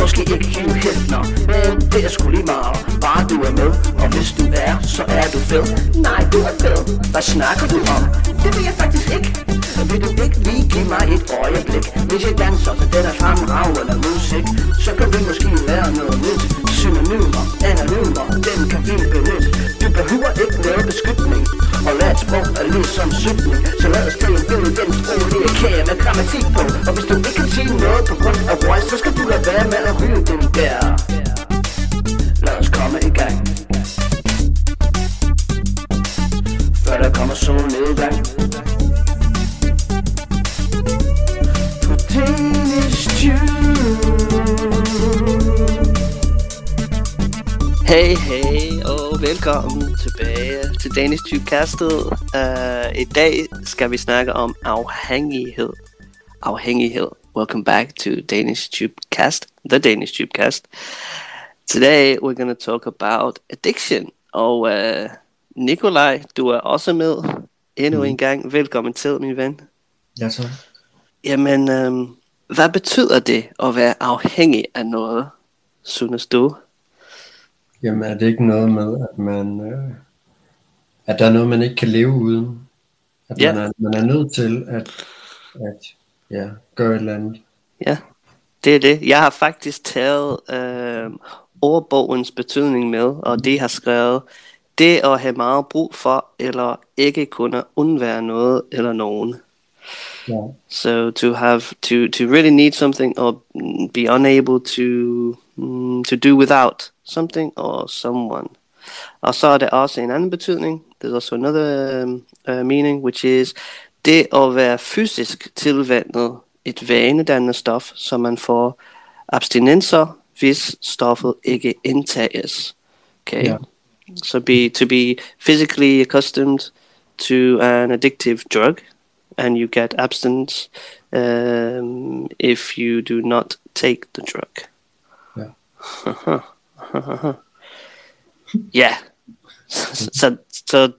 måske ikke Hugh Hefner Men det er sgu lige meget, bare du er med Og hvis du er, så er du fed. Nej, du er fed. Hvad snakker du om? Det ved jeg faktisk ikke så Vil du ikke lige give mig et øjeblik. Hvis jeg danser til den er fremragende musik. Så kan vi måske lære noget nyt. Synonymer, anonymer, den kan vi benytte. Du behøver ikke lave beskytning. Og lad et sprog er ligesom sygning. Så lad os tage en billede den sprog Det er kage med grammatik på. Og hvis du ikke kan sige noget på grund af voice Så skal du lade være med at ryge den der. Lad os komme i gang. Før der kommer solnedgang Hey, hey, og velkommen tilbage til Danish Tubecastet. Uh, I dag skal vi snakke om afhængighed. Afhængighed. Welcome back to Danish Tubecast, the Danish Tubecast. Today we're going to talk about addiction. Og uh, Nikolaj, du er også med endnu en gang. Velkommen til, min ven. Ja, så. Jamen, um, hvad betyder det at være afhængig af noget, synes du? Jamen er det ikke noget med, at man, øh, at der er noget, man ikke kan leve uden? At Ja. man, er, man er nødt til at, at ja, gøre et eller andet. Ja, det er det. Jeg har faktisk taget øh, ordbogens betydning med, og det har skrevet, det at have meget brug for, eller ikke kunne undvære noget eller nogen. So to have to to really need something or be unable to mm, to do without something or someone. Er der også en anden betydning. There's also another um, uh, meaning, which is det at være fysisk tilvandet et vanedannende stof, så man får abstinenser, hvis stoffet ikke indtages. Okay. Ja. So be to be physically accustomed to an addictive drug, and you get abstinence um, if you do not take the drug. Ja. Ja. Så, så, så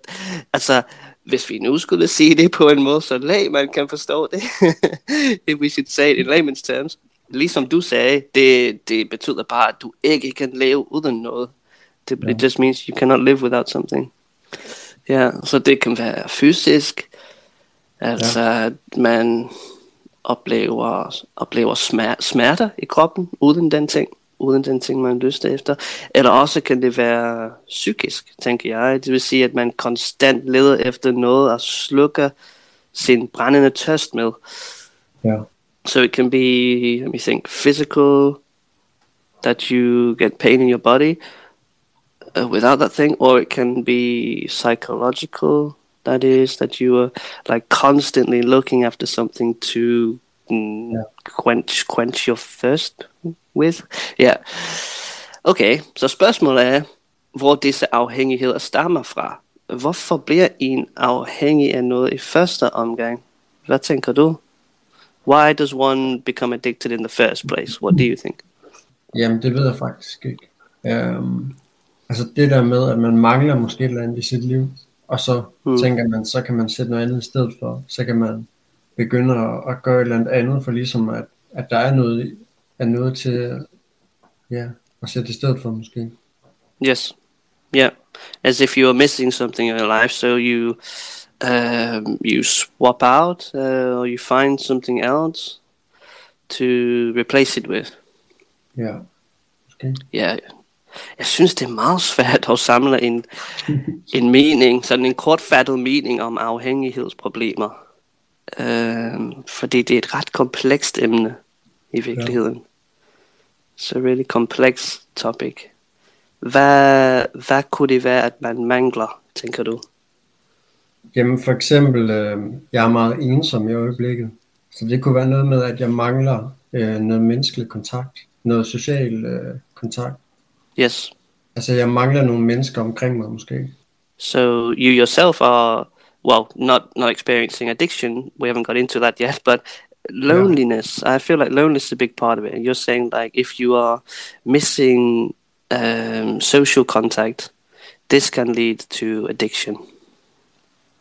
altså, hvis vi nu skulle sige det på en måde, så lag man kan forstå det. If we should say it in layman's terms. Ligesom du sagde, det, det betyder bare, at du ikke kan leve uden noget. Det, Ja. It just means you cannot live without something. Ja, så det kan være fysisk. Altså, at man oplever, oplever smer- smerter i kroppen uden den ting, uden den ting, man lyst efter. Eller også kan det være psykisk, tænker jeg. Det vil sige, at man konstant leder efter noget at slukke sin brændende tørst med. ja, So it can be, let me think, physical, that you get pain in your body uh, without that thing, or it can be psychological, that is, that you are like constantly looking after something to mm, Yeah. quench quench your thirst with. Yeah. Okay, så spørgsmålet er, hvor disse afhængigheder stammer fra. Hvorfor bliver en afhængig af noget i første omgang? Hvad tænker du? Why does one become addicted in the first place? What do you think? Jamen det ved jeg faktisk ikke. Um, altså det der med, at man mangler måske et eller andet i sit liv, og så Mm. tænker man, så kan man sætte noget andet i stedet for. Så kan man begynde at, at gøre et eller andet for ligesom at, at der er noget, er noget til ja, at sætte i stedet for måske. Yes. Yeah. As if you are missing something in your life, so you um, you swap out uh, or you find something else to replace it with. Ja, måske. Ja, jeg synes, det er meget svært at samle en, en mening, sådan en kortfattet mening om afhængighedsproblemer. Øhm, fordi det er et ret komplekst emne i virkeligheden. Ja. Så really complex topic. Hvad, hvad kunne det være, at man mangler, tænker du? Jamen for eksempel, øh, jeg er meget ensom i øjeblikket. Så det kunne være noget med, at jeg mangler øh, noget menneskelig kontakt. Noget social øh, kontakt. Yes. Altså jeg mangler nogle mennesker omkring mig måske. So you yourself are well, not not experiencing addiction. We haven't got into that yet, but loneliness. I feel like loneliness is a big part of it. And you're saying like if you are missing um, social contact, this can lead to addiction.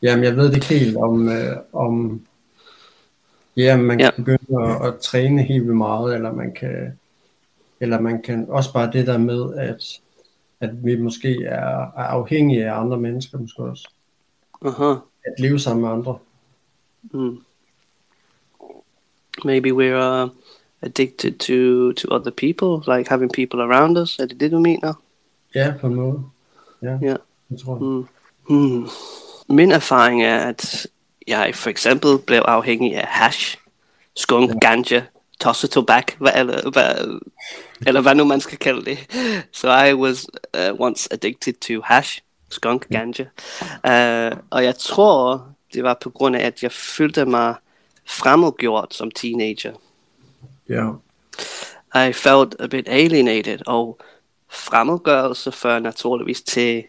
Jamen jeg ved det ikke helt om, øh, om ja, man Ja. kan begynde at, at træne helt vildt meget, eller man kan eller man kan også bare det der med, at, at vi måske er, er afhængige af andre mennesker måske også. Uh-huh. At leve sammen med andre. Mm. Maybe we're uh, addicted to to other people, like having people around us. Er det det, du mener? Ja, på en måde. Ja, Ja. jeg tror jeg. Mm. Hmm. Min erfaring er, at jeg for eksempel blev afhængig af hash, skunk, ganja, tossetobak, hvad, eller, hvad, eller hvad nu man skal kalde det. So I was uh, once addicted to hash, skunk, ganja. Uh, og jeg tror, det var på grund af, at jeg følte mig fremmedgjort som teenager. Ja. I felt a bit alienated, og fremmedgørelse fører naturligvis til,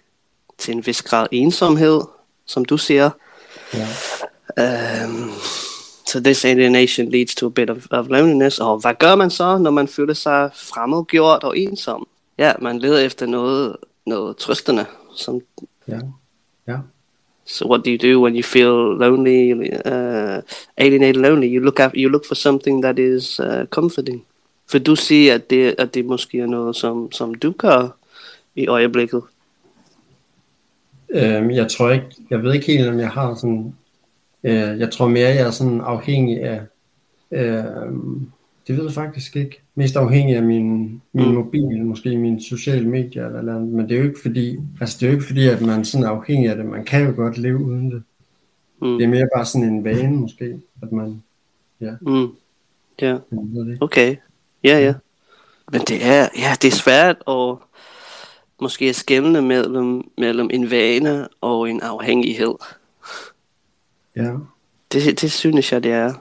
til en vis grad ensomhed, som du siger. ja. Um, so this alienation leads to a bit of, of loneliness. Og hvad gør man så, når man føler sig fremmedgjort og ensom? Ja, man leder efter noget, noget trøstende. Som, Ja. Ja. so what do you do when you feel lonely, uh, alienated, lonely? You look af, you look for something that is uh, comforting. For du siger, at det, at det måske er noget, som, som du gør i øjeblikket. Øhm, jeg tror ikke, jeg ved ikke helt, om jeg har sådan, øh, jeg tror mere, jeg er sådan afhængig af, øh, det ved jeg faktisk ikke, mest afhængig af min, min Mm. mobil, måske mine sociale medier eller, eller andet, men det er jo ikke fordi, altså det er jo ikke fordi, at man er sådan afhængig af det, man kan jo godt leve uden det. Mm. Det er mere bare sådan en vane måske, at man, Mm. Ja. det ikke. Okay. Ja, ja. Men det er, ja, det er svært at måske at skelne mellem, mellem en vane og en afhængighed. Ja, Det, det synes jeg, det er.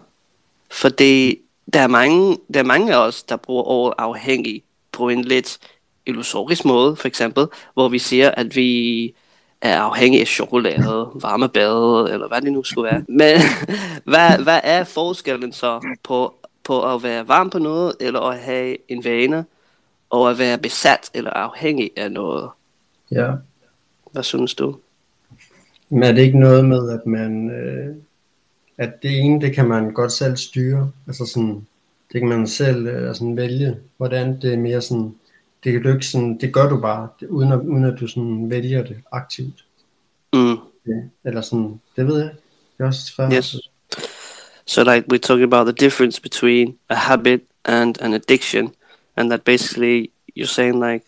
Fordi der er, mange, der er mange af os, der bruger ordet afhængig på en lidt illusorisk måde, for eksempel, hvor vi siger, at vi er afhængige af chokolade, varme bade, eller hvad det nu skulle være. Men hvad, hvad er forskellen så på, på at være varm på noget, eller at have en vane, og at være besat eller afhængig af noget? ja. Hvad synes du? Men er det ikke noget med, at man, øh, at det ene, det kan man godt selv styre, altså sådan, det kan man selv øh, sådan vælge, hvordan det er mere sådan, det kan du ikke sådan, det gør du bare, det, uden, at, uden at du sådan vælger det aktivt. Mm. Ja. Eller sådan, det ved jeg. Det er også svært. Yes. So like we're talking about the difference between a habit and an addiction, and that basically you're saying like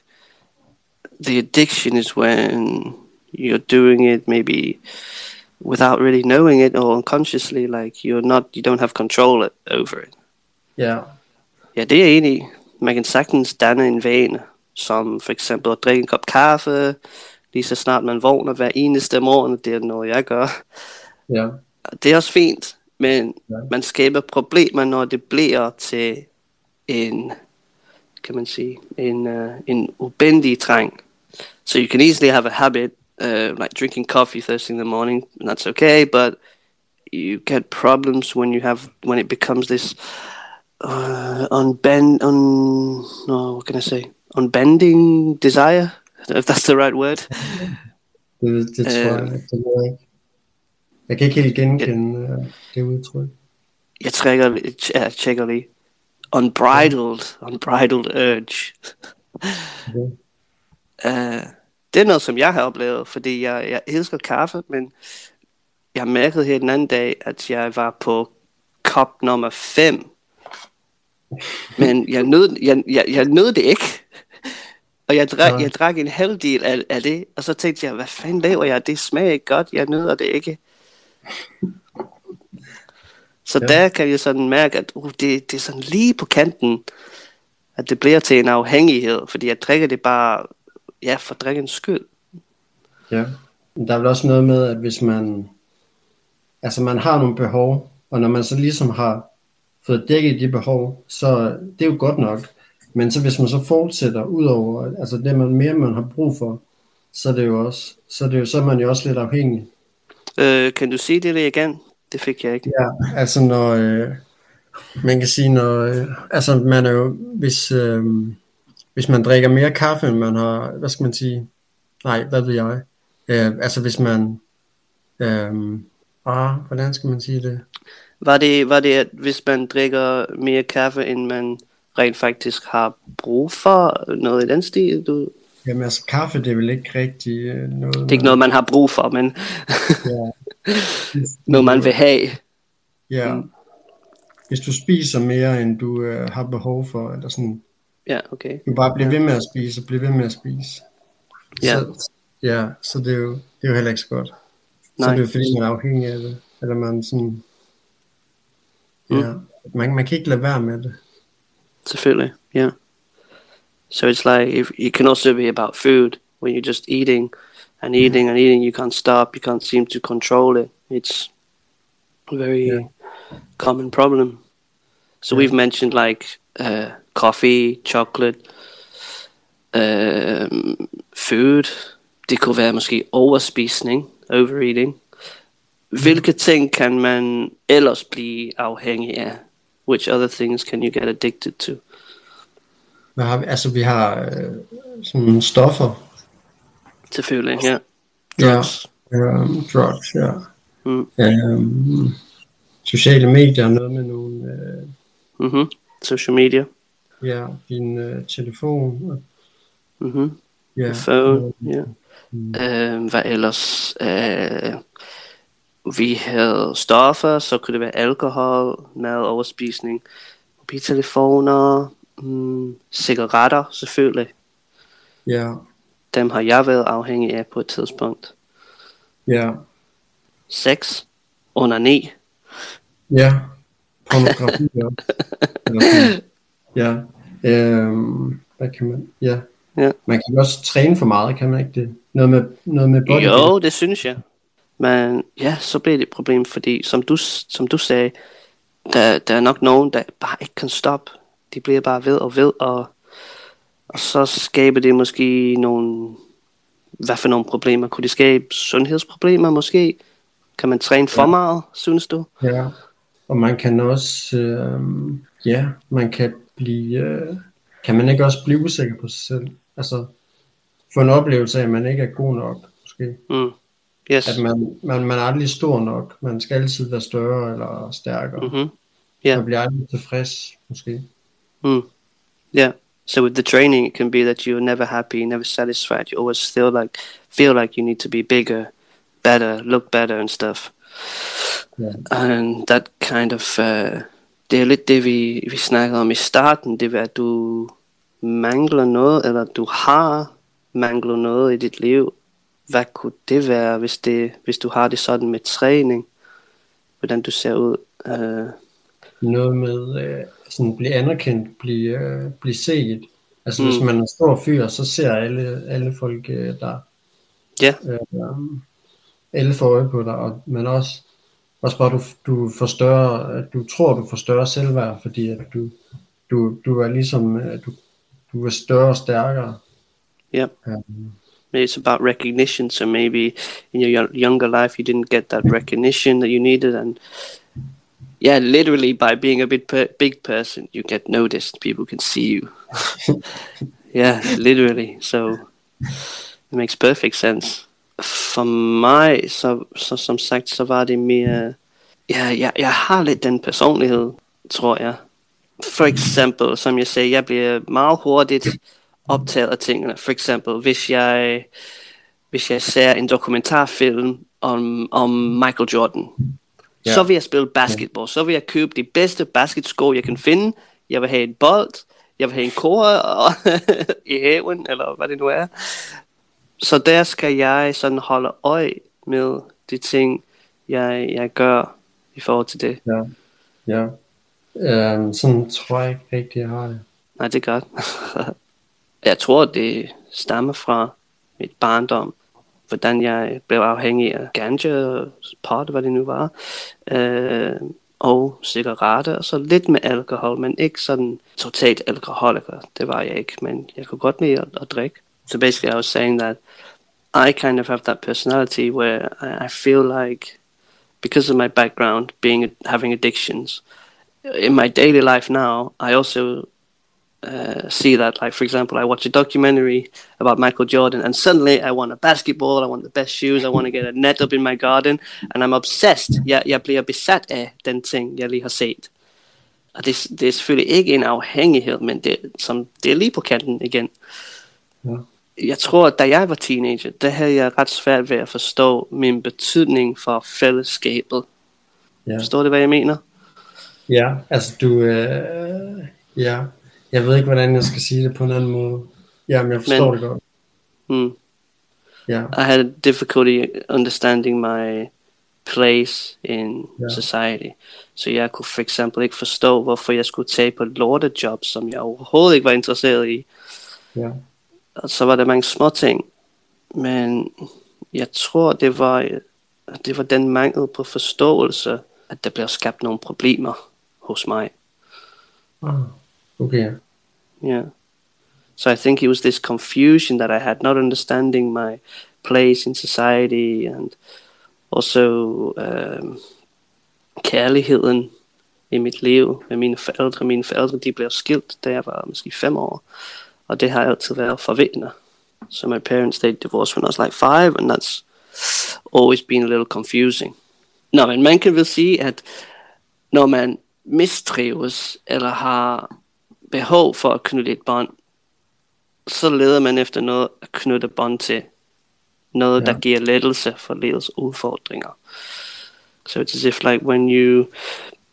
the addiction is when you're doing it maybe without really knowing it or unconsciously, like you're not you don't have control over it. Ja, Ja, det er i. Man kan sagtens danne en vane, som for eksempel at drikke en kop kaffe, lige så snart man vågner hver eneste morgen, det er noget jeg gør. ja, Det er også fint, men Ja. man skaber problemer, når det bliver til en, kan man sige, en, uh, en ubændig træng. So you can easily have a habit, uh, like drinking coffee first thing in the morning, and that's okay, but you get problems when you have, when it becomes this uh, unbend, un, no, what can I say, unbending desire, if that's the right word. det, det tror Øh. jeg, det jeg ikke. Jeg kan ikke helt genkende øh, det udtryk. Jeg trækker, jeg tjekker lige. Unbridled, unbridled urge. Okay. Uh, det er noget, som jeg har oplevet, fordi jeg, jeg elsker kaffe, men jeg mærkede her den anden dag, at jeg var på kop nummer 5. Men jeg nød, jeg, jeg, jeg nød det ikke. Og jeg drak, jeg drak en halv del af, af det, og så tænkte jeg, hvad fanden laver jeg? Det smager ikke godt, jeg nøder det ikke. Så Ja. der kan jeg sådan mærke, at uh, det, det er sådan lige på kanten, at det bliver til en afhængighed, fordi jeg drikker det bare, ja, for drikkens skyld. Ja. Der er vel også noget med, at hvis man, altså man har nogle behov, og når man så ligesom har fået dækket de behov, så det er jo godt nok. Men så hvis man så fortsætter ud over, altså det man mere man har brug for, så er det jo også, så er, det jo, så er man jo også lidt afhængig. Øh, kan du sige det lige igen? Det fik jeg ikke. Ja, altså når, øh, man kan sige, når, øh, altså man er jo, hvis, øh, hvis man drikker mere kaffe, end man har, hvad skal man sige, nej, hvad ved jeg, øh, altså hvis man, øh, ah, hvordan skal man sige det? Var det, var det, at hvis man drikker mere kaffe, end man rent faktisk har brug for noget i den stil? Du, Jamen altså, kaffe, det er vel ikke rigtig øh, noget... det er ikke noget, man har brug for, men Ja. noget, man vil have. Ja. Mm. Hvis du spiser mere, end du øh, har behov for, eller sådan, Ja, okay. du bare bliver ved med at spise, og bliver ved med at spise. Ja. Så, ja, så det er, jo, det er jo heller ikke så godt. Så Nej. det er jo fordi, man er afhængig af det. Eller man sådan... Ja, man, man kan ikke lade være med det. Selvfølgelig, yeah. So it's like if it can also be about food when you're just eating and eating and eating, you can't stop, you can't seem to control it. It's a very Yeah. common problem. So we've mentioned like uh, coffee, chocolate, um, food. Det kunne være måske overspisning, overeating. Hvilke ting kan man ellers blive afhængig af? Which other things can you get addicted to? Hvad har vi? Altså, vi har øh, sådan stoffer. Selvfølgelig, ja. Ja. Drugs. Um, drugs, ja. Mm. Um, sociale medier, noget med nogle... Øh, Mhm. Social media. Ja, din øh, telefon. Mhm. Ja. Phone, ja. Mm. Øh, hvad ellers? Øh, vi havde stoffer, så kunne det være alkohol, mad, overspisning, mobiltelefoner, mm, cigaretter selvfølgelig. Ja, Dem har jeg været afhængig af på et tidspunkt. ja, Sex, onani, ja. Pornografi også. Ja. Øhm, hvad kan man? Ja. Ja. Man kan også træne for meget, kan man ikke det? Noget med, noget med body. Jo, det synes jeg. Men ja, så bliver det et problem, fordi som du, som du sagde, der, der er nok nogen, der bare ikke kan stoppe. De bliver bare ved og ved, og, og så skaber det måske nogle, hvad for nogle problemer? Kunne det skabe sundhedsproblemer måske? Kan man træne for Ja. meget, synes du? Ja. Og man kan også, øhm, ja, man kan blive, øh, kan man ikke også blive usikker på sig selv? Altså, få en oplevelse af, at man ikke er god nok, måske. Mm. Yes. At man, man, man er aldrig stor nok. Man skal altid være større eller stærkere. Mm-hmm. Ja. Man bliver aldrig tilfreds, måske. Mm. Yeah. So with the training, it can be that you're never happy, never satisfied. You always still like feel like you need to be bigger, better, look better and stuff. Yeah. And that kind of uh, det er lidt det vi vi snakkede om i starten. Det er at du mangler noget, eller du har manglet noget i dit liv. Hvad kunne det være, hvis det hvis du har det sådan med træning? Hvordan du ser ud? Uh, Noget med øh, sådan blive anerkendt, blive, øh, blive set. Altså mm. hvis man er stor fyr, så ser alle, alle folk øh, der. Ja. Øh, alle får øje på dig, og, men også, også bare du, du får større, du tror, du får større selvværd, fordi at du, du, du er ligesom, øh, du, du er større og stærkere. Yep. Um, it's about recognition. So maybe in your yo- younger life you didn't get that recognition that you needed, and yeah, literally by being a bit per- big person, you get noticed. People can see you. yeah, literally. So it makes perfect sense. For mig, så, så som sagt, så var det mere... Ja, jeg, jeg har lidt den personlighed, tror jeg. For eksempel, som jeg sagde, jeg bliver meget hurtigt optaget af tingene. For eksempel, hvis jeg, hvis jeg ser en dokumentarfilm om, om Michael Jordan, Ja. så vil jeg spille basketball. Så vil jeg købe de bedste basketsko, jeg kan finde. Jeg vil have en bold. Jeg vil have en kore og i haven, eller hvad det nu er. Så der skal jeg sådan holde øje med de ting, jeg, jeg gør i forhold til det. ja, ja. Um, sådan tror jeg ikke rigtig, jeg har det. Nej, det er godt. jeg tror, det stammer fra mit barndom. Hvordan jeg blev afhængig af ganja, pot, hvad det nu var. Øh, og cigaretter, og så lidt med alkohol, men ikke sådan totalt alkoholiker. Det var jeg ikke, men jeg kunne godt lide at, at drikke. So basically I was saying that I kind of have that personality where I, I feel like because of my background being having addictions in my daily life now I also uh, see that like for example I watch a documentary about Michael Jordan and suddenly I want a basketball I want the best shoes I want to get a net up in my garden and I'm obsessed. Jeg, jeg bliver besat af den ting jeg lige har set Og det, ikke en afhængighed, men det, som, det er. Jeg tror, at da jeg var teenager, der havde jeg ret svært ved at forstå min betydning for fællesskabet. Ja. Forstår du, hvad jeg mener? Ja, altså du, øh, ja, jeg ved ikke, hvordan jeg skal sige det på en anden måde. Ja, men jeg forstår Men- det godt. Hmm. Ja, I had difficulty understanding my place in Ja. society. Så jeg kunne for eksempel ikke forstå, hvorfor jeg skulle tage på et lortejob, som jeg overhovedet ikke var interesseret i. ja, Og så var der mange små ting. Men jeg tror, det var, det var den mangel på forståelse, at der blev skabt nogle problemer hos mig. ah, okay, Yeah. So I think it was this confusion that I had, not understanding my place in society, and also um, kærligheden i mit liv med mine forældre. Mine forældre de blev skilt, da jeg var måske fem år, og det har altid været forvirrende. So my parents they divorced when I was like five, and that's always been a little confusing. Nå, men man kan vel sige, at når man mistrives eller har behov for at knytte et bånd, så leder man efter noget at knytte bånd til. Noget, Ja. der giver lettelse for livets udfordringer. So it's as if like when you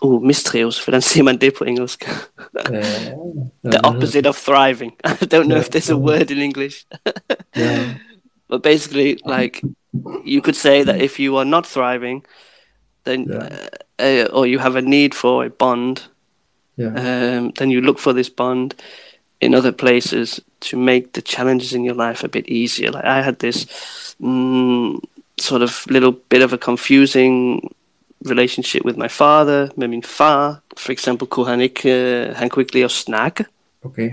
uh, mistrives, hvordan siger man det på engelsk? The opposite of thriving. I don't know if there's a word in English. Ja, but basically, like you could say that if you are not thriving, then Yeah. uh, uh, or you have a need for a bond, um, then you look for this bond in other places to make the challenges in your life a bit easier. Like I had this mm, sort of little bit of a confusing relationship with my father. Med min far, for eksempel, kunne han ikke, uh, han kunne ikke lide at snakke. okay,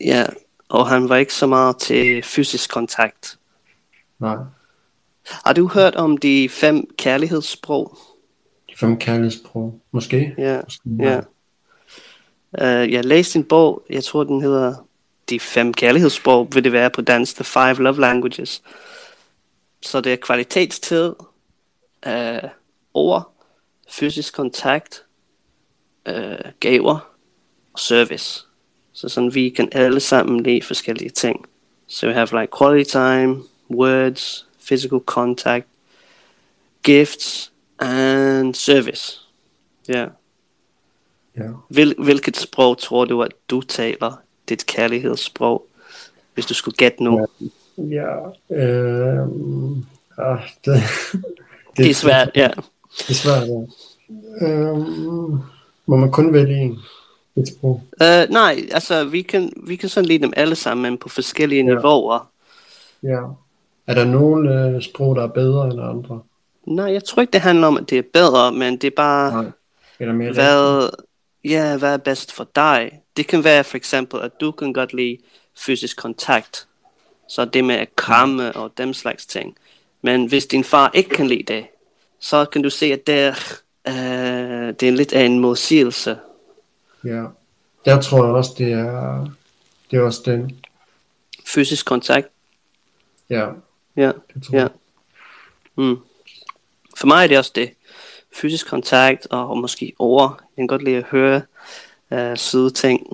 Ja, og han var ikke så meget til fysisk kontakt. nej. Har du hørt om de fem kærlighedssprog? De fem kærlighedssprog, måske? Ja, Måske, ja. Uh, jeg læste en bog, jeg tror den hedder De fem kærlighedssprog, vil det være på dansk, The Five Love Languages. Så det er kvalitetstid, uh, ord, fysisk kontakt, uh, gaver og service. Så sådan vi kan alle sammen lide forskellige ting. So we have like quality time, words, physical contact, gifts and service. Ja. Ja. Hvil, hvilket sprog tror du, at du taler dit kærlighedssprog, hvis du skulle gætte nu? Ja, øh, ah, det, Det er svært, ja. Det er svært, ja. Øh, må man kun vælge en? Et sprog? Uh, nej, altså vi kan, vi kan sådan lide dem alle sammen, men på forskellige Ja. niveauer. Ja. Er der nogle øh, sprog, der er bedre end andre? Nej, jeg tror ikke, det handler om, at det er bedre, men det er bare, Nej. Eller mere hvad, ja, hvad er bedst for dig? Det kan være for eksempel, at du kan godt lide fysisk kontakt. Så det med at kramme og dem slags ting. Men hvis din far ikke kan lide det, så kan du se, at det er, øh, det er lidt af en modsigelse. Ja. Der tror jeg også, det er, det er også den. Fysisk kontakt, Ja, ja. det Ja. Mm. For mig er det også det. Fysisk kontakt og, og måske ord. Jeg kan godt lide at høre uh, søde ting.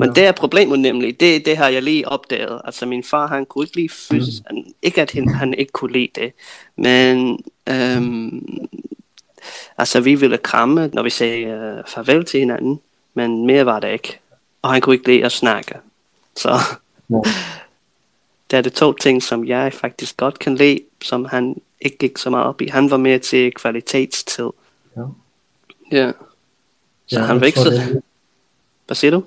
Men Ja. det er problemet nemlig, det, det har jeg lige opdaget. Altså min far, han kunne ikke lide fysisk, Mm. ikke at han, han ikke kunne lide det, men øhm, altså vi ville kramme, når vi sagde øh, farvel til hinanden, men mere var det ikke. Og han kunne ikke lide at snakke. Så Ja. det er det to ting, som jeg faktisk godt kan lide, som han ikke gik så meget op i. Han var mere til kvalitetstid. Ja. Ja. Så Ja, han er- Hvad siger du?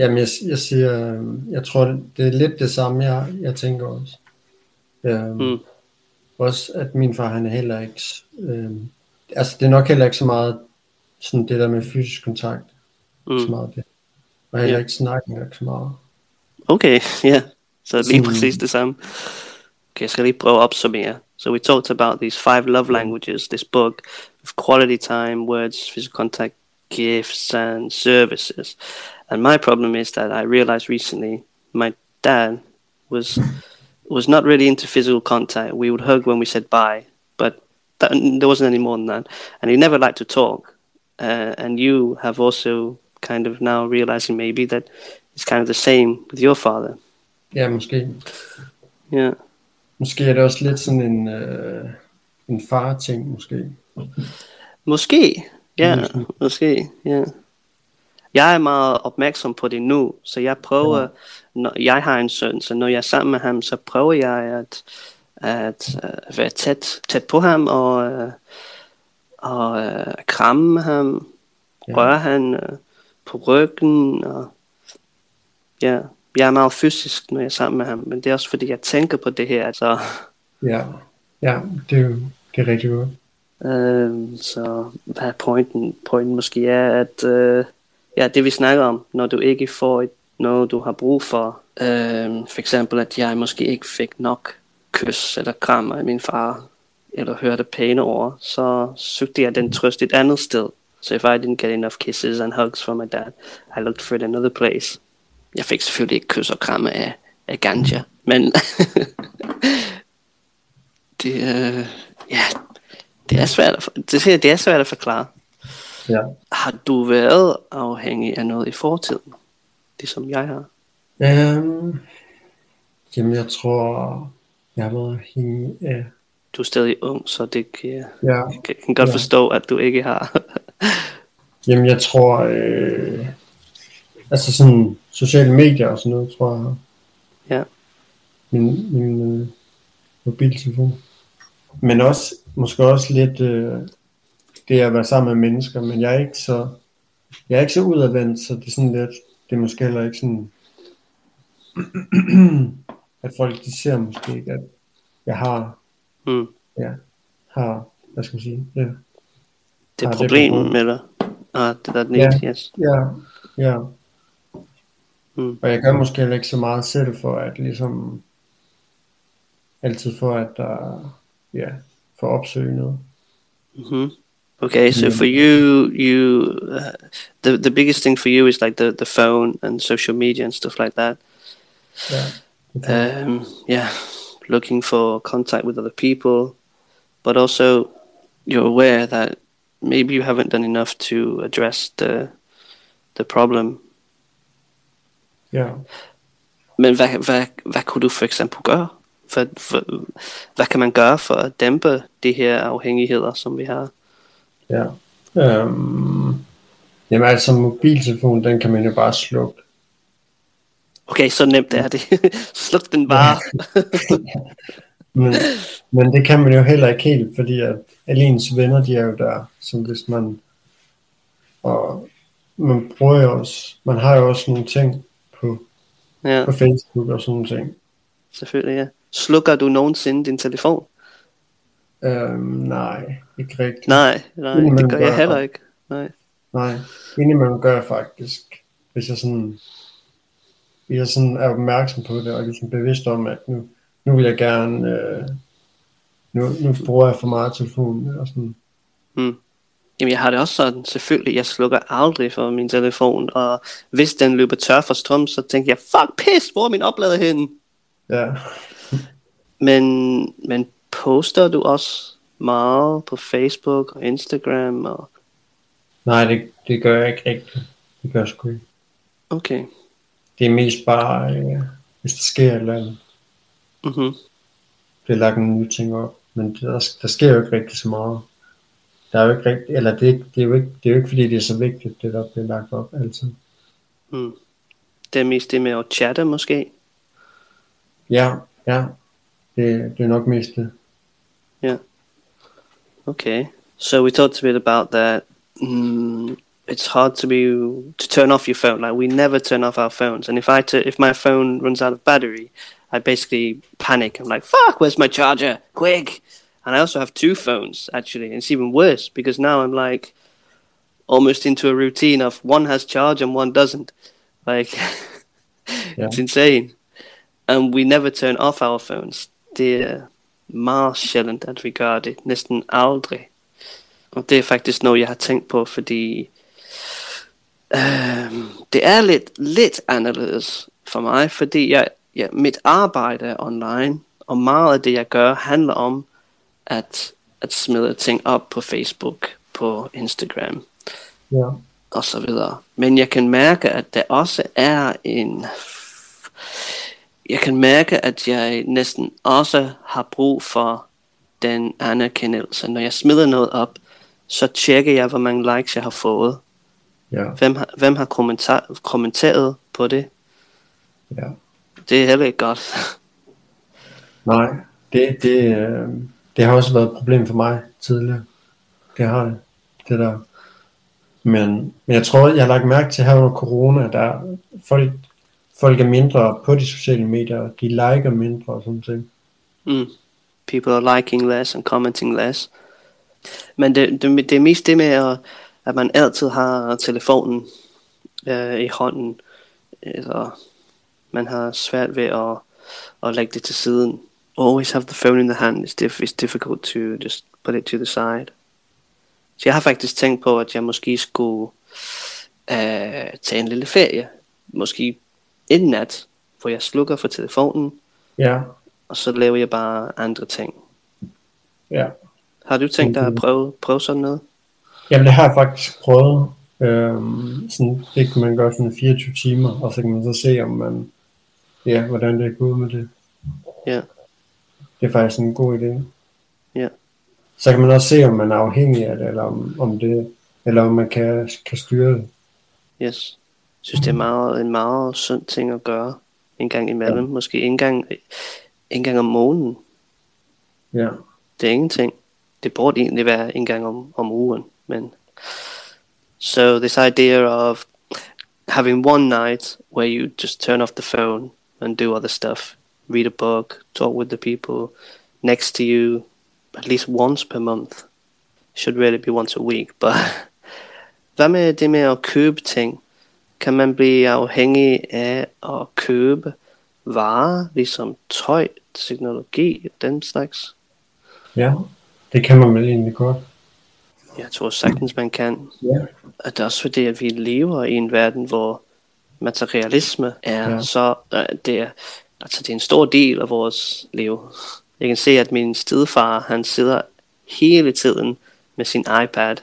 Jamen, jeg, jeg siger, jeg tror, det- det er lidt det samme, jeg, jeg tænker også. Øhm, Mm. Også, at min far, han er heller ikke, øhm, altså det er nok heller ikke så meget sådan det der med fysisk kontakt, så Mm. meget det. Og heller Ja. ikke snakken ikke så meget. Okay, ja. Så lige Sådan- præcis det samme. Okay, jeg skal lige prøve at opsummere. So we talked about these five love languages, this book, with quality time, words, physical contact, gifts, and services. And my problem is that I realized recently my dad was was not really into physical contact. We would hug when we said bye, but that, there wasn't any more than that. And he never liked to talk. uh, and you have also kind of now realizing maybe that it's kind of the same with your father. Ja, måske. Yeah. Måske er det også lidt sådan en, øh, en far-ting, måske. Måske, ja, Mhm. måske, ja. Jeg er meget opmærksom på det nu, så jeg prøver, når jeg har en søn, så når jeg er sammen med ham, så prøver jeg at, at uh, være tæt, tæt på ham og, uh, og uh, kramme ham, Ja. røre han uh, på ryggen, og ja, jeg er meget fysisk, når jeg er sammen med ham, men det er også fordi, jeg tænker på det her, så... Ja, ja det er jo det er rigtig godt. Øh, så hvad pointen, pointen måske er, at øh, ja, det vi snakker om, når du ikke får et, noget, du har brug for. øh, for eksempel, at jeg måske ikke fik nok kys eller kram af min far, eller hørte pæne ord, så søgte jeg den trøst et andet sted. So if I didn't get enough kisses and hugs from my dad, I looked for it another place. Jeg fik selvfølgelig ikke kys og kramme af, af ganja, men det, øh, ja, det er svært at, det, siger det er svært at forklare. Ja. Har du været afhængig af noget i fortiden? Ligesom jeg har. Um, jamen, jeg tror, jeg har været afhængig af... Du er stadig ung, så det kan, Ja, jeg kan godt Ja. forstå, at du ikke har. jamen, jeg tror... Øh, altså sådan sociale medier og sådan noget, tror jeg. Ja. Min, min øh, mobiltelefon. Men også, måske også lidt øh, det at være sammen med mennesker, men jeg er ikke så, jeg er ikke så udadvendt, så det er sådan lidt, det er måske heller ikke sådan, at folk de ser måske ikke, at jeg har, mm. ja, har, hvad skal man sige, ja, Det er et det problem, eller? Ah, det er need, yes. ja, ja. Mm. Og jeg gør måske heller ikke så meget selv for at ligesom, altid for at der, ja, for noget. hmm Okay, so Mm. for you, you uh, the the biggest thing for you is like the the phone and social media and stuff like that. Det. Um, yeah, looking for contact with other people, but also you're aware that maybe you haven't done enough to address the the problem. ja. Men hvad, hvad, hvad kunne du for eksempel gøre? For, for, hvad kan man gøre for at dæmpe de her afhængigheder, som vi har? Ja. Øhm, jamen altså mobiltelefon, den kan man jo bare slukke. Okay, så nemt er det. Sluk den bare. Men, men det kan man jo heller ikke helt, fordi at alle ens venner, de er jo der, som hvis man, og man bruger jo også, man har jo også nogle ting på, ja, på Facebook og sådan nogle ting. selvfølgelig, ja. Slukker du nogensinde din telefon? Øhm, nej, ikke rigtigt. Nej, nej, det Indimellem gør jeg heller ikke. Nej. Nej, indimellem gør jeg faktisk, hvis jeg sådan, hvis jeg sådan er opmærksom på det, og ligesom bevidst om, at nu, nu vil jeg gerne, øh, nu, nu bruger jeg for meget telefon, og sådan, Jamen, jeg har det også sådan, selvfølgelig, jeg slukker aldrig for min telefon, og hvis den løber tør for strøm, så tænker jeg, fuck, pis, hvor er min oplader henne? Ja. Men, men poster du også meget på Facebook og Instagram? Og... Nej, det, det gør jeg ikke rigtigt. Det gør jeg sgu ikke. Okay. Det er mest bare, øh, hvis der sker et eller andet, Mm-hmm. bliver lagt nogle nye ting op. Men der, der sker jo ikke rigtig så meget. Der er jo ikke rigtig, eller det er, det, er jo ikke, det er jo ikke fordi, det er så vigtigt, det der bliver lagt op altid. Mm. Det er mest det med at chatte måske. Ja, ja. Det, det er nok mest det. Okay. So we talked a bit about that. Mm, it's hard to be to turn off your phone. Like we never turn off our phones. And if I t- if my phone runs out of battery, I basically panic. I'm like, "Fuck, where's my charger? Quick!" And I also have two phones actually, and it's even worse because now I'm like almost into a routine of one has charge and one doesn't. Like it's insane. And we never turn off our phones. Det er meget sjældent, at vi gør det. Næsten aldrig. Og det er faktisk noget, jeg har tænkt på, fordi øhm, det er lidt, lidt anderledes for mig, fordi jeg, jeg, mit arbejde er online, og meget af det, jeg gør, handler om at, at smide ting op på Facebook, på Instagram. Ja. og så videre. Men jeg kan mærke, at der også er en... Jeg kan mærke, at jeg næsten også har brug for den anerkendelse. Når jeg smider noget op, så tjekker jeg, hvor mange likes jeg har fået. Ja. Hvem har, hvem har kommenter, kommenteret på det? ja. Det er heller ikke godt. Nej, det, det, øh, det har også været et problem for mig tidligere. Det har det, det der. Men, men jeg tror, jeg har lagt mærke til her under corona, der folk, folk er mindre på de sociale medier, de liker mindre og sådan ting. Mm. People are liking less and commenting less. Men det, det, det er mest det med, at, at man altid har telefonen øh, i hånden. Eller man har svært ved at, at lægge det til siden. Always have the phone in the hand. It's, diff- it's difficult to just put it to the side. Så jeg har faktisk tænkt på, at jeg måske skulle øh, tage en lille ferie. Måske en nat, hvor jeg slukker for telefonen, Ja, og så laver jeg bare andre ting. ja. Har du tænkt dig at Mhm. prøve, prøve sådan noget? Jamen det har jeg faktisk prøvet. Øhm, sådan, det kan man gøre sådan 24 timer, og så kan man så se, om man, ja, hvordan det går ud med det. Ja. Det er faktisk en god idé. Ja. Så kan man også se, om man er afhængig af det, eller om, om det, eller om man kan, kan styre det. Yes. Synes, det er meget, en meget sund ting at gøre en gang imellem. Ja. Måske en gang, en gang om måneden. Ja, Det er ingenting. Det burde egentlig være en gang om, om ugen. Men so this idea of having one night where you just turn off the phone and do other stuff, read a book, talk with the people next to you at least once per month. Should really be once a week, but hvad med det med at købe ting? Kan man blive afhængig af at købe varer, ligesom tøj, teknologi og den slags? ja. Det kan man vel egentlig godt. Jeg tror sagtens, man kan. Ja. Og det er også fordi, at vi lever i en verden, hvor materialisme er Ja. så... øh, Det er, altså, det er en stor del af vores liv. Jeg kan se, at min stedfar, han sidder hele tiden med sin iPad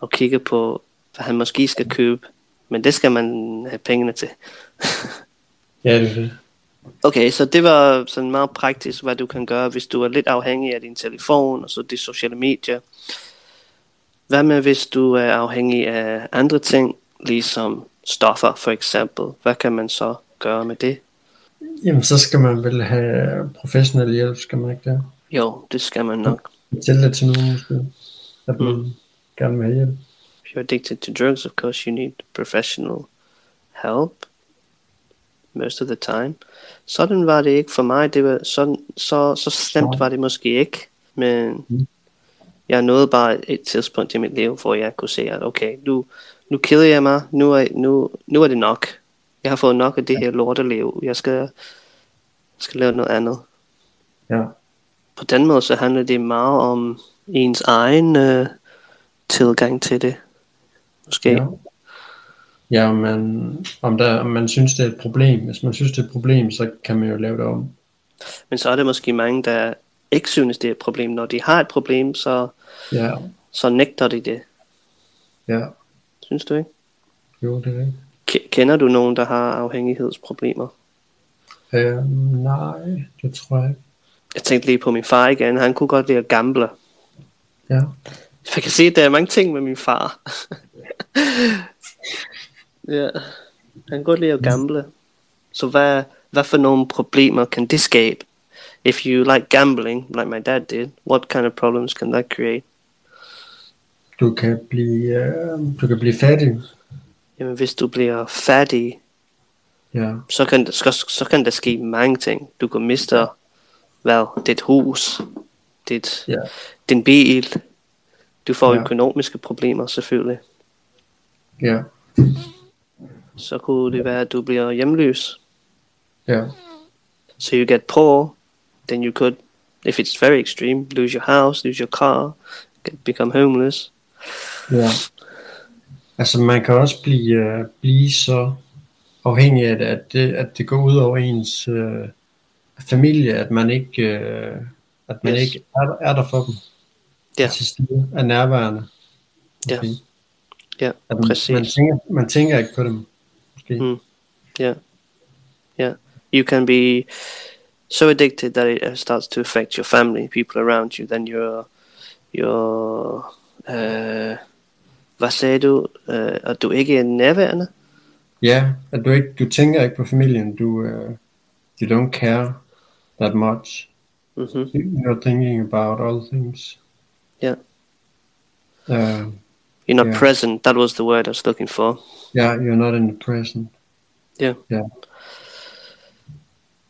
og kigger på, hvad han måske skal købe. Men det skal man have pengene til. Ja, det er det. Okay, så det var sådan meget praktisk, hvad du kan gøre, hvis du er lidt afhængig af din telefon og så de sociale medier. Hvad med, hvis du er afhængig af andre ting, ligesom stoffer for eksempel? Hvad kan man så gøre med det? Jamen, så skal man vel have professionel hjælp, skal man ikke det? Jo, det skal man nok. Fortælle det til nogen måske, at man Mm. gerne vil have hjælp. You're addicted to drugs, of course you need professional help most of the time. Sådan var det ikke for mig. Det var sådan, så, så slemt var det måske ikke. Men jeg nåede bare et tidspunkt i mit liv, hvor jeg kunne se, at okay, nu, nu keder jeg mig. Nu er, nu, nu er det nok. Jeg har fået nok af det her lorteliv. Jeg skal, skal lave noget andet. Ja, På den måde så handler det meget om ens egen øh, tilgang til det. Måske. ja. Ja, om man, om, der, om man synes, det er et problem. Hvis man synes, det er et problem, så kan man jo lave det om. Men så er der måske mange, der ikke synes, det er et problem. Når de har et problem, så, Ja, så nægter de det. ja. Synes du ikke? Jo, det er rigtigt. Kender du nogen, der har afhængighedsproblemer? Øhm, nej, det tror jeg ikke. Jeg tænkte lige på min far igen. Han kunne godt lide at gamble. Ja, Jeg kan se, at der er mange ting med min far. ja, han kan godt lide at gamble. Så hvad, hvad for nogle problemer kan det skabe? If you like gambling, like my dad did, what kind of problems can that create? du kan blive, øh, du kan blive fattig. Jamen, hvis du bliver fattig, Ja, så kan, der- så, så kan der ske mange ting. Du kan miste, hvad, dit hus, dit, ja, din bil. Du får Ja. økonomiske problemer selvfølgelig. Ja, Så kunne det være, at du bliver hjemløs. ja, So you get poor, then you could, if it's very extreme, lose your house, lose your car, get, become homeless. ja. Altså, man kan også blive, øh, blive så afhængig af det, at det, at det går ud over ens øh, familie, at man ikke, øh, at man Yes. ikke er, der- er der for dem. Ja. Til stede, er nærværende. Ja. Okay. Ja, man, præcis. man, tænker, man tænker ikke på dem, måske. Mm. Yeah, yeah. You can be so addicted that it uh, starts to affect your family, people around you. Then your your uh, hvad sagde du? Uh, at du ikke er nærværende? Ja, at du ikke, du tænker ikke på familien, du, uh, you don't care that much. Mm-hmm. You're thinking about other things. Yeah. Uh, You're not Yeah. present. That was the word I was looking for. yeah, you're not in the present. Ja. Ja.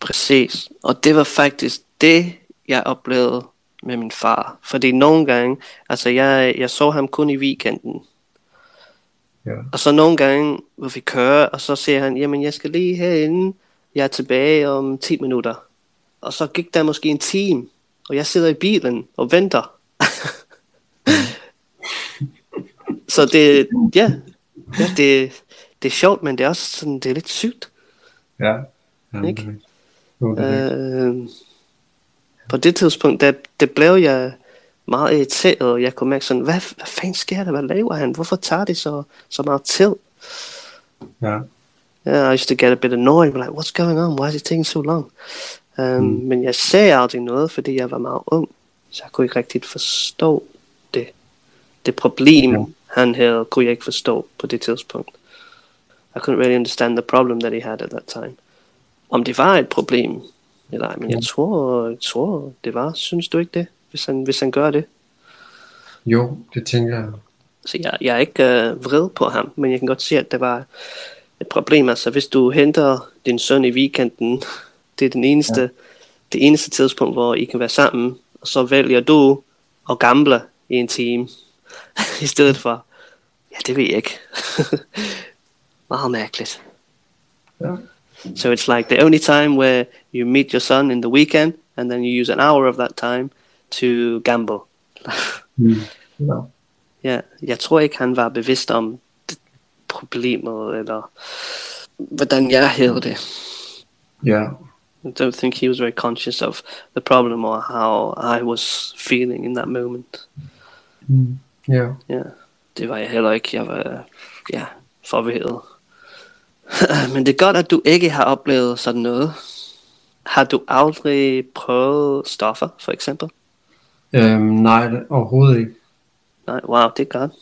Præcis. Og det var faktisk det, jeg oplevede med min far. Fordi nogle gange, altså jeg, jeg så ham kun i weekenden. Ja. Og så nogle gange, hvor vi kører, og så siger han, jamen jeg skal lige herinde, jeg er tilbage om 10 minutter. Og så gik der måske en time, og jeg sidder i bilen og venter. så det, ja, ja det, det er sjovt, men det er også sådan, det er lidt sygt. Ja. ja Ikke? det det. Øh, på det tidspunkt, der, det blev jeg meget irriteret, og jeg kunne mærke sådan, hvad, hvad fanden sker der, hvad laver han, hvorfor tager det så, så meget tid? ja. Yeah, I used to get a bit annoyed, like, what's going on, why is it taking so long? Um, Mm. Men jeg sagde aldrig noget, fordi jeg var meget ung, så jeg kunne ikke rigtig forstå det. Det problem, Ja. Han havde, kunne jeg ikke forstå på det tidspunkt. I couldn't really understand the problem that he had at that time. Om det var et problem, eller ej, men jeg tror, jeg tror, det var. Synes du ikke det, hvis han, hvis han gør det? Jo, det tænker jeg. Så jeg, jeg er ikke øh, vred på ham, men jeg kan godt se, at det var et problem. Altså, hvis du henter din søn i weekenden, det er den eneste, ja. det eneste tidspunkt, hvor I kan være sammen, og så vælger du at gamble i en time, i stedet for, ja, det ved jeg ikke. Meget mærkeligt. Ja. So it's like the only time where you meet your son in the weekend, and then you use an hour of that time to gamble. Mm. Ja. Ja, jeg tror ikke, han var bevidst om problemet, eller hvordan jeg havde det. ja. I don't think he was very conscious of the problem or how I was feeling in that moment. Mm. Ja. Ja, det var jeg heller ikke. Jeg var, ja, forvirret. Men det er godt, at du ikke har oplevet sådan noget. Har du aldrig prøvet stoffer, for eksempel? Øhm, nej, det, overhovedet ikke. Nej, wow, det er godt.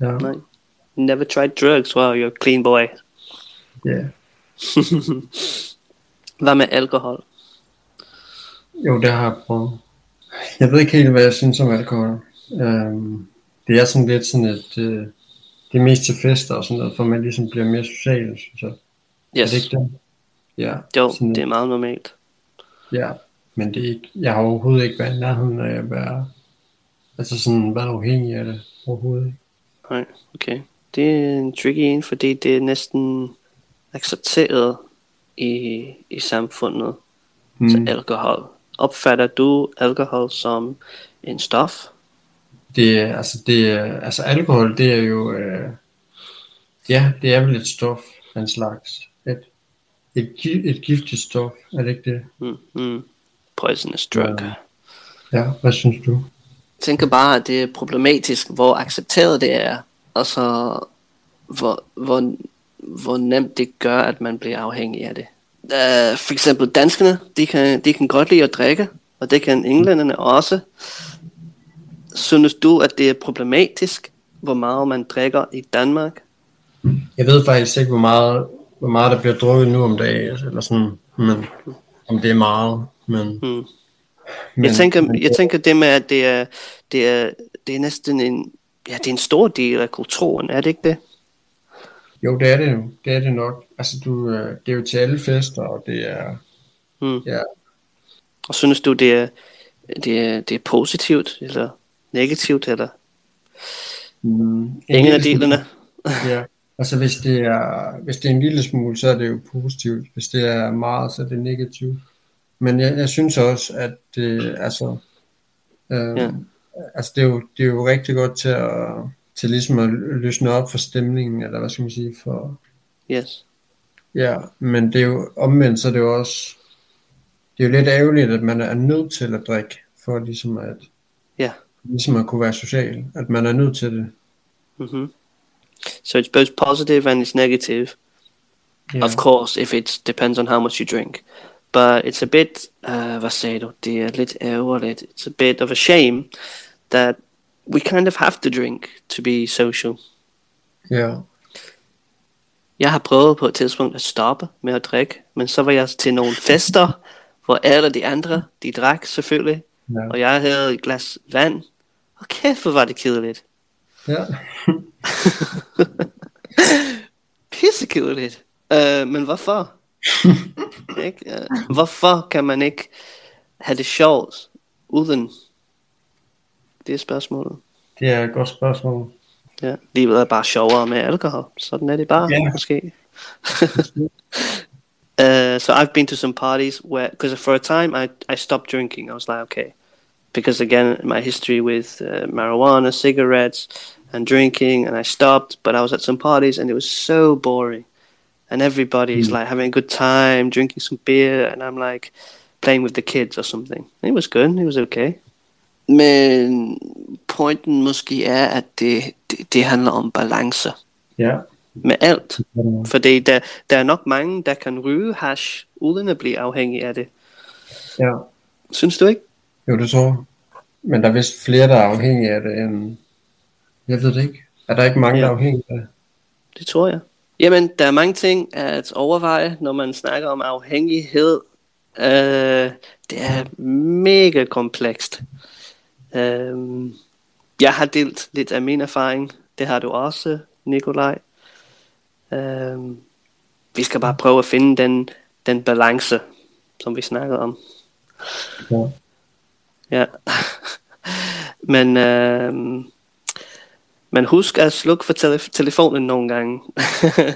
Ja. Nej. Never tried drugs, wow, you're a clean boy. ja. Hvad med alkohol? Jo, det har jeg prøvet. Jeg ved ikke helt, hvad jeg synes om alkohol. Øhm, det er sådan lidt sådan et... Øh, det er mest til fester og sådan noget, for man ligesom bliver mere social, synes jeg. Er Yes. det ikke det? Ja, Jo, sådan, det er meget normalt. ja. Men det er ikke, jeg har overhovedet ikke været nærheden af at være, altså sådan været afhængig af det. Overhovedet ikke. Nej, okay. Det er en tricky en, fordi det er næsten accepteret i, i samfundet mm. til alkohol. Opfatter du alkohol som en stof? Det altså, det altså alkohol, det er jo, øh, ja, det er vel et stof af en slags. Et, et, et giftigt stof, er det ikke det? Mm, mm. Poisonous drug. Ja. Ja, hvad synes du? Jeg tænker bare, at det er problematisk, hvor accepteret det er, og så hvor, hvor, hvor nemt det gør, at man bliver afhængig af det. Uh, for eksempel danskerne, de kan, de kan godt lide at drikke, og det kan englænderne også. Synes du, at det er problematisk, hvor meget man drikker i Danmark? Jeg ved faktisk ikke, hvor meget, hvor meget der bliver drukket nu om dagen, eller sådan, men om det er meget, men... Hmm. men Jeg tænker, jeg tænker det med, at det er, det er, det er næsten en, ja, det er en stor del af kulturen, er det ikke det? Jo, det er det jo. Det er det nok. Altså, du, øh, det er jo til alle fester, og det er... Hmm. Ja, Og synes du, det er, det er, det er positivt, eller negativt, eller mm, en ingen af delene? Ja, altså hvis det, er, hvis det er en lille smule, så er det jo positivt. Hvis det er meget, så er det negativt. Men jeg, jeg synes også, at det, altså, øh, Ja. altså det, er jo, det er jo rigtig godt til at, til ligesom at løsne op for stemningen, eller hvad skal man sige, for, Yes. ja, men det er jo omvendt, så er det jo også, det er jo lidt ærgerligt, at man er nødt til at drikke, for ligesom at, Ja. Ligesom at kunne være social, at man er nødt til det. Mm-hmm. So it's both positive and it's negative. Yeah. Of course, if it depends on how much you drink. But it's a bit, uh, hvad sagde du? Det er lidt ærgerligt. It's a bit of a shame that we kind of have to drink to be social. Ja. Jeg har prøvet på et tidspunkt at stoppe med at drikke, men så var jeg til nogle fester, hvor alle de andre, de drak selvfølgelig, Ja. og jeg havde et glas vand. Og kæft, hvor var det kedeligt. ja. Pissekedeligt. Uh, men hvorfor? ikke? Uh, hvorfor kan man ikke have det sjovt uden? Det er spørgsmålet. Det er et godt spørgsmål. Ja, livet er bare sjovere med alkohol. Sådan er det bare, Ja. måske. uh, so I've been to some parties where, because for a time I, I stopped drinking. I was like, okay, because again, my history with uh, marijuana, cigarettes, and drinking, and I stopped. But I was at some parties, and it was so boring. And everybody's like having a good time, drinking some beer, and I'm like playing with the kids or something. It was good. It was okay. Men pointen måske er, at det, det, det handler om balance Ja. med alt. Fordi der, der er nok mange, der kan ryge hash, uden at blive afhængig af det. Ja. Synes du ikke? Jo, det tror jeg. Men der er vist flere, der er afhængige af det, end... Jeg ved det ikke. Er der ikke mange, der er Ja. afhængige af det? Det tror jeg. Jamen, der er mange ting at overveje, når man snakker om afhængighed. Uh, det er mega komplekst. Uh, jeg har delt lidt af min erfaring. Det har du også, Nikolaj. Uh, vi skal bare prøve at finde den, den balance, som vi snakkede om. Ja. Ja. men, øh, men husk at slukke for tele- telefonen nogle gange.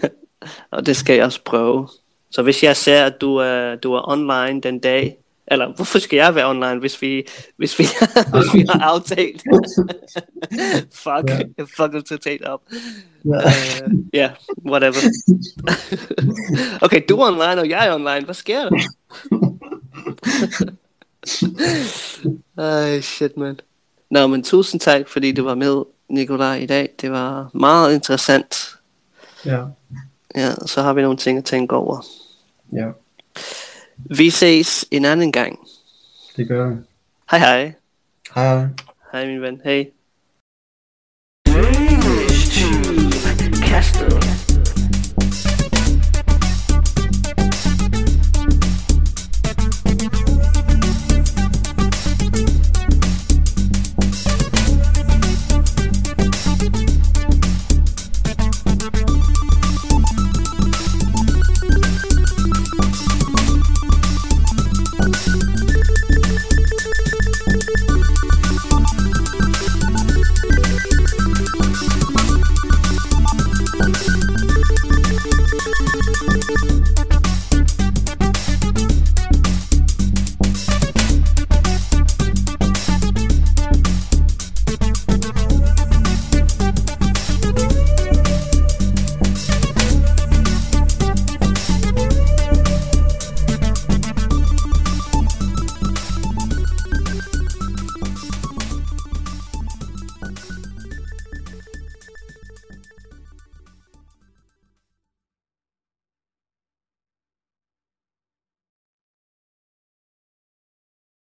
og det skal jeg også prøve. Så hvis jeg ser, at du er, du er online den dag, eller hvorfor skal jeg være online, hvis vi, hvis vi, hvis vi har aftalt? fuck, yeah. fuck it totalt op. Ja. Uh, yeah, whatever. okay, du er online, og jeg er online. Hvad sker der? Ej, shit, man. Nå, men tusind tak, fordi du var med, Nikolaj, i dag. Det var meget interessant. Ja. Ja, så har vi nogle ting at tænke over. Ja. Vi ses en anden gang. Det gør vi. Hej hej. Hej. Hej min ven. Hej. Castle.